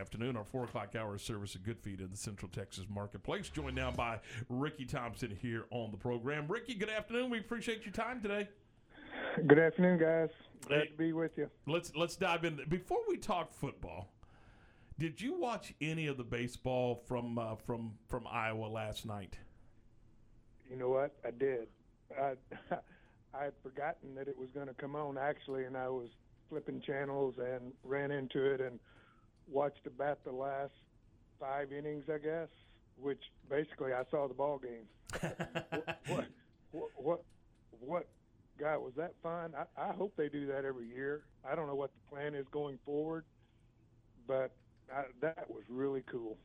afternoon. Our four o'clock hour service of Good Feed in the Central Texas marketplace. Joined now by Ricky Thompson here on the program. Ricky, good afternoon. We appreciate your time today. Good afternoon, guys. Glad Hey. to be with you. Let's let's dive in. Before we talk football, did you watch any of the baseball from uh, from from Iowa last night? You know what? I did. I I had forgotten that it was going to come on actually, and I was flipping channels and ran into it and watched about the last five innings, I guess. Which basically I saw the ball game. what, what what what God was that fun? I, I hope they do that every year. I don't know what the plan is going forward, but I, that was really cool.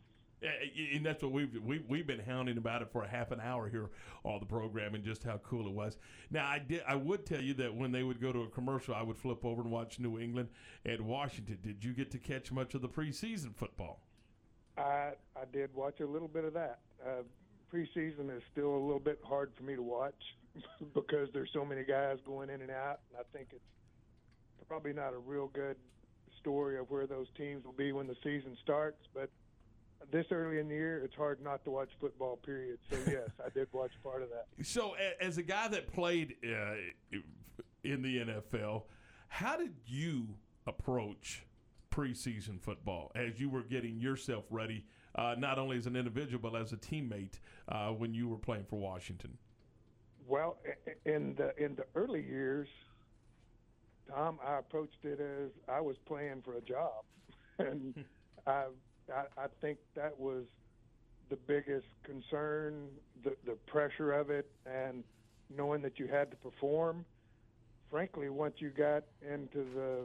And that's what we've we, we've been hounding about it for a half an hour here on the program, and just how cool it was. Now, I did I would tell you that when they would go to a commercial, I would flip over and watch New England and Washington. Did you get to catch much of the preseason football? I I did watch a little bit of that. Uh, preseason is still a little bit hard for me to watch because there's so many guys going in and out, and I think it's probably not a real good story of where those teams will be when the season starts. But this early in the year, it's hard not to watch football. Period. So yes, I did watch part of that. So, as a guy that played uh, in the NFL, how did you approach preseason football as you were getting yourself ready, uh, not only as an individual but as a teammate uh, when you were playing for Washington? Well, in the in the early years, Tom, I approached it as I was playing for a job, and I, I I think that was the biggest concern, the the pressure of it, and knowing that you had to perform. Frankly, once you got into the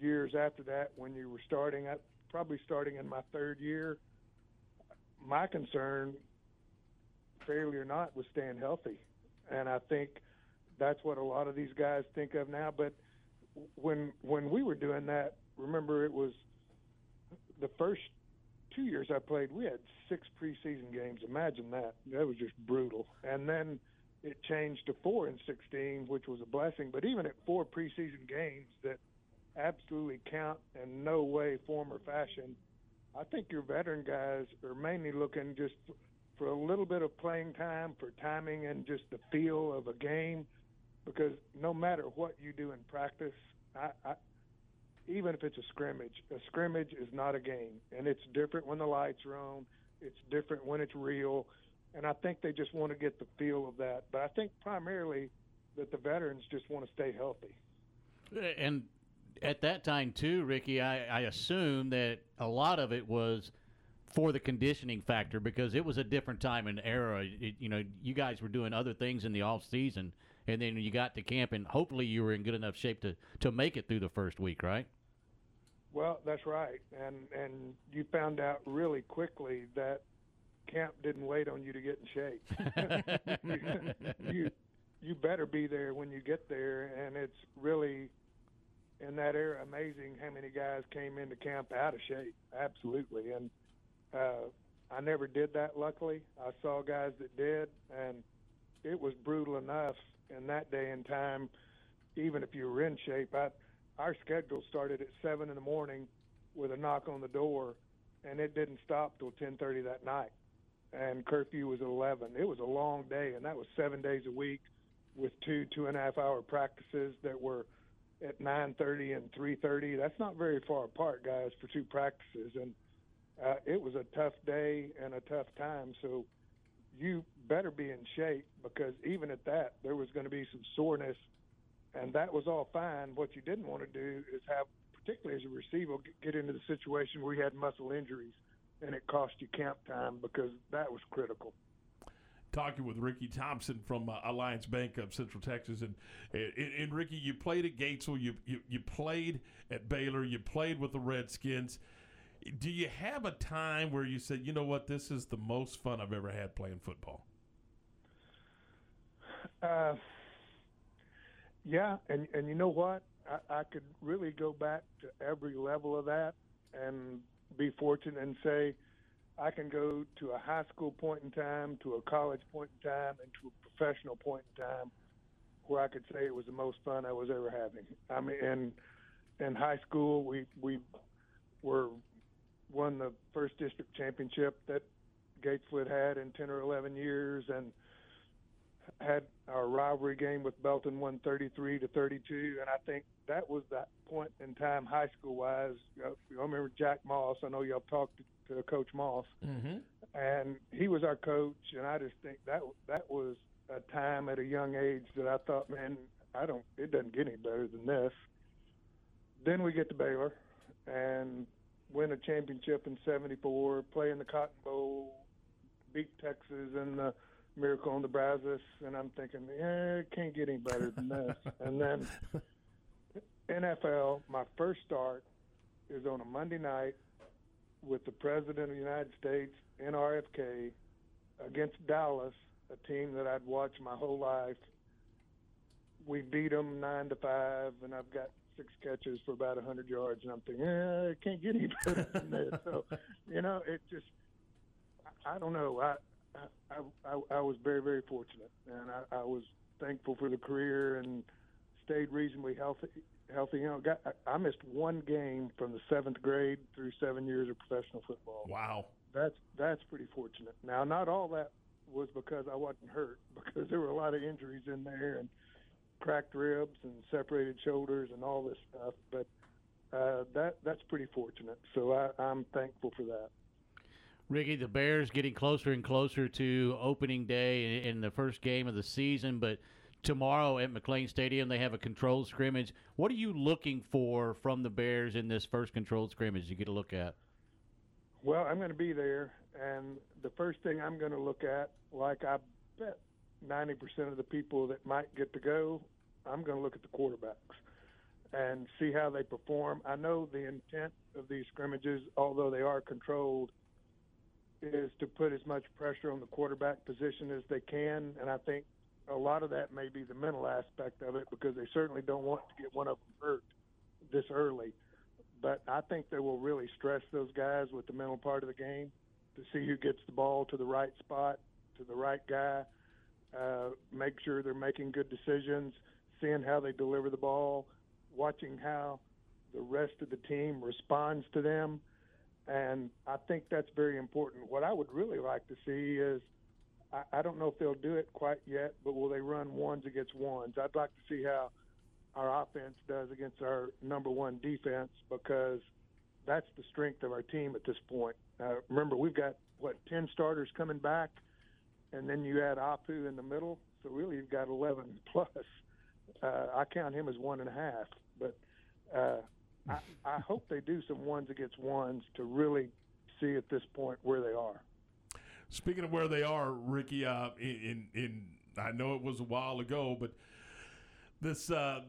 years after that, when you were starting, I, probably starting in my third year, my concern, failure or not, was staying healthy and I think that's what a lot of these guys think of now. But when when we were doing that, remember it was the first two years I played. We had six preseason games. Imagine that. That was just brutal. And then it changed to four in 16, which was a blessing. But even at four preseason games that absolutely count in no way, form, or fashion, I think your veteran guys are mainly looking just for a little bit of playing time, for timing and just the feel of a game. Because no matter what you do in practice, I, I, even if it's a scrimmage, a scrimmage is not a game, and it's different when the lights are on. It's different when it's real, and I think they just want to get the feel of that. But I think primarily that the veterans just want to stay healthy. Uh, and at that time too, Ricky, I, I assume that a lot of it was for the conditioning factor because it was a different time and era. It, you know, you guys were doing other things in the off season, and then you got to camp, and hopefully you were in good enough shape to to make it through the first week, right? Well, that's right, and and you found out really quickly that camp didn't wait on you to get in shape. you you better be there when you get there, and it's really in that era amazing how many guys came into camp out of shape. Absolutely, and uh, I never did that. Luckily, I saw guys that did, and it was brutal enough in that day and time. Even if you were in shape, I, our schedule started at seven in the morning with a knock on the door, and it didn't stop till ten thirty that night. And curfew was eleven. It was a long day, and that was seven days a week with two two and a half hour practices that were at nine thirty and three thirty. That's not very far apart, guys, for two practices, and uh, it was a tough day and a tough time. So you better be in shape because even at that, there was going to be some soreness, and that was all fine. What you didn't want to do is have, particularly as a receiver, get into the situation where you had muscle injuries and it cost you camp time because that was critical. Talking with Ricky Thompson from uh, Alliance Bank of Central Texas, and, and and Ricky, you played at Gatesville, you, you you played at Baylor, you played with the Redskins. Do you have a time where you said, you know what, this is the most fun I've ever had playing football? Uh, yeah, and and you know what? I, I could really go back to every level of that and be fortunate and say I can go to a high school point in time, to a college point in time, and to a professional point in time where I could say it was the most fun I was ever having. I mean, in in high school, we we were won the first district championship that Gatesville had in 10 or 11 years, and had our rivalry game with Belton, won 33 to 32, and I think that was that point in time, high school wise. You know, I remember Jack Moss. I know y'all talked to, to Coach Moss, Mm-hmm. and he was our coach, and I just think that that was a time at a young age that I thought, man, I don't. It doesn't get any better than this. Then we get to Baylor, and win a championship in '74, play in the Cotton Bowl, beat Texas in the Miracle on the Brazos, and I'm thinking, yeah, it can't get any better than this. and then NFL, my first start is on a Monday night with the President of the United States in RFK against Dallas, a team that I'd watched my whole life. We beat them nine to five, and I've got six catches for about a hundred yards, and I'm thinking, eh, it can't get any better than this. So, you know, it just, I, I don't know. I, I, I, I was very, very fortunate, and I, I was thankful for the career and stayed reasonably healthy. Healthy, you know. Got, I, I missed one game from the seventh grade through seven years of professional football. Wow. That's that's pretty fortunate. Now, not all that was because I wasn't hurt, because there were a lot of injuries in there and cracked ribs and separated shoulders and all this stuff. But uh, that that's pretty fortunate. So I, I'm thankful for that. Ricky, the Bears getting closer and closer to opening day in, the first game of the season, but tomorrow at McLane Stadium they have a controlled scrimmage. What are you looking for from the Bears in this first controlled scrimmage you get a look at? Well, I'm going to be there, and the first thing I'm going to look at, like I bet 90% of the people that might get to go, I'm going to look at the quarterbacks and see how they perform. I know the intent of these scrimmages, although they are controlled, is to put as much pressure on the quarterback position as they can, and I think a lot of that may be the mental aspect of it because they certainly don't want to get one of them hurt this early. But I think they will really stress those guys with the mental part of the game to see who gets the ball to the right spot, to the right guy, uh, make sure they're making good decisions, seeing how they deliver the ball, watching how the rest of the team responds to them. And I think that's very important. What I would really like to see is I, I don't know if they'll do it quite yet, but will they run ones against ones? I'd like to see how our offense does against our number one defense because that's the strength of our team at this point. Uh, remember, we've got what ten starters coming back, and then you add Apu in the middle, so really you've got eleven plus. Uh, I count him as one and a half, but uh, I, I hope they do some ones against ones to really see at this point where they are. Speaking of where they are, Ricky, uh, in, in in I know it was a while ago, but this uh,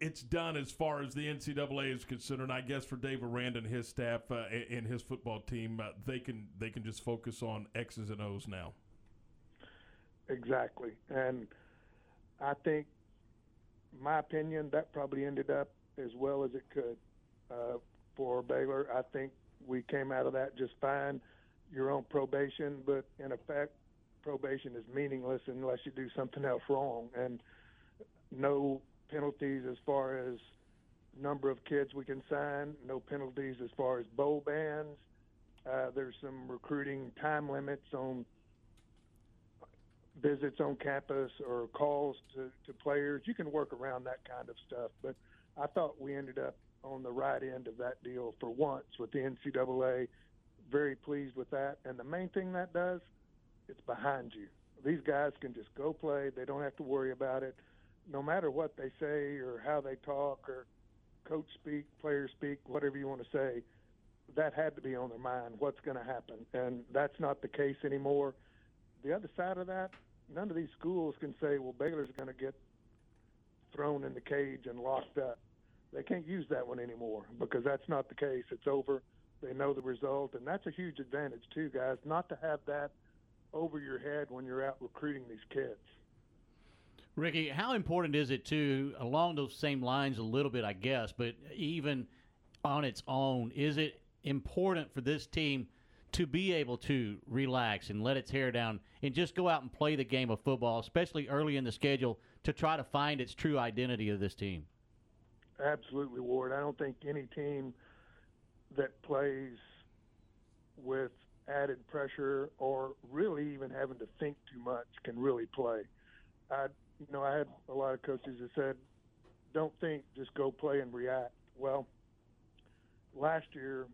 it's done as far as the NCAA is concerned. And I guess for Dave Aranda and his staff uh, and- and his football team, uh, they can they can just focus on X's and O's now. Exactly. And I think, my opinion, that probably ended up as well as it could uh, for Baylor. I think we came out of that just fine. You're on probation, but in effect, probation is meaningless unless you do something else wrong. And no penalties as far as number of kids we can sign, no penalties as far as bowl bans. Uh, there's some recruiting time limits on visits on campus or calls to, to players. You can work around that kind of stuff. But I thought we ended up on the right end of that deal for once with the NCAA. Very pleased with that. And the main thing that does, it's behind you. These guys can just go play. They don't have to worry about it. No matter what they say or how they talk or coach speak, players speak, whatever you want to say, that had to be on their mind. What's going to happen? And that's not the case anymore. The other side of that, none of these schools can say, well, Baylor's going to get thrown in the cage and locked up. They can't use that one anymore because that's not the case. It's over. They know the result, and that's a huge advantage too, guys. Not to have that over your head when you're out recruiting these kids. Ricky, how important is it to along those same lines a little bit, I guess, but even on its own, is it important for this team to be able to relax and let its hair down and just go out and play the game of football, especially early in the schedule, to try to find its true identity of this team? Absolutely, Ward. I don't think any team that plays with added pressure or really even having to think too much can really play. I, you know, I had a lot of coaches that said, "Don't think, just go play and react." Well, last year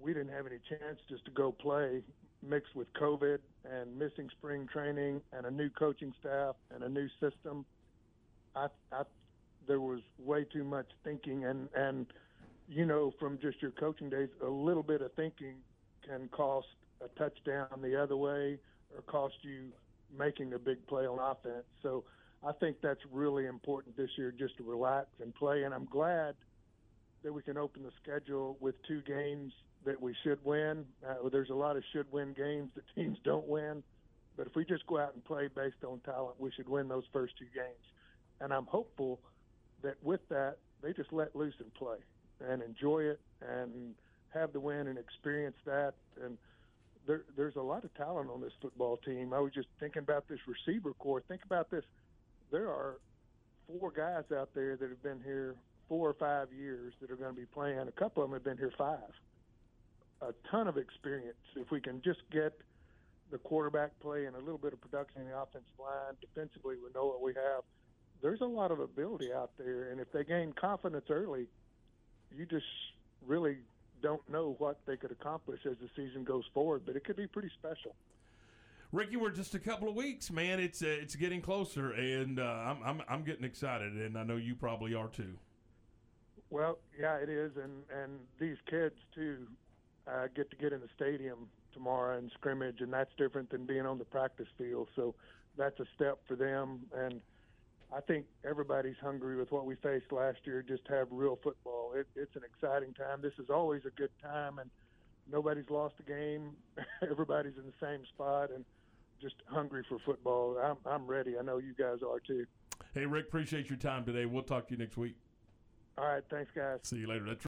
we didn't have any chance just to go play, mixed with COVID and missing spring training and a new coaching staff and a new system. I, I there was way too much thinking and and you know from just your coaching days a little bit of thinking can cost a touchdown the other way or cost you making a big play on offense. So i think that's really important this year just to relax and play. And i'm glad that we can open the schedule with two games that we should win. Uh, there's a lot of should win games that teams don't win. But if we just go out and play based on talent we should win those first two games. And i'm hopeful that with that they just let loose and play and enjoy it and have the win and experience that and there, there's a lot of talent on this football team. I was just thinking about this receiver corps. Think about this. There are four guys out there that have been here four or five years that are going to be playing. A couple of them have been here five. A ton of experience. If we can just get the quarterback play and a little bit of production in the offensive line, defensively, we know what we have there's a lot of ability out there, and if they gain confidence early, you just really don't know what they could accomplish as the season goes forward. But it could be pretty special. Ricky, we're just a couple of weeks, man. It's uh, it's getting closer, and uh, I'm, I'm I'm getting excited, and I know you probably are too. Well, yeah, it is, and and these kids too uh, get to get in the stadium tomorrow and scrimmage, and that's different than being on the practice field. So that's a step for them, and I think everybody's hungry with what we faced last year. Just have real football. It, it's an exciting time. This is always a good time, and nobody's lost a game. Everybody's in the same spot, and just hungry for football. I'm I'm ready. I know you guys are too. Hey, Rick, appreciate your time today. We'll talk to you next week. All right, thanks, guys. See you later. That's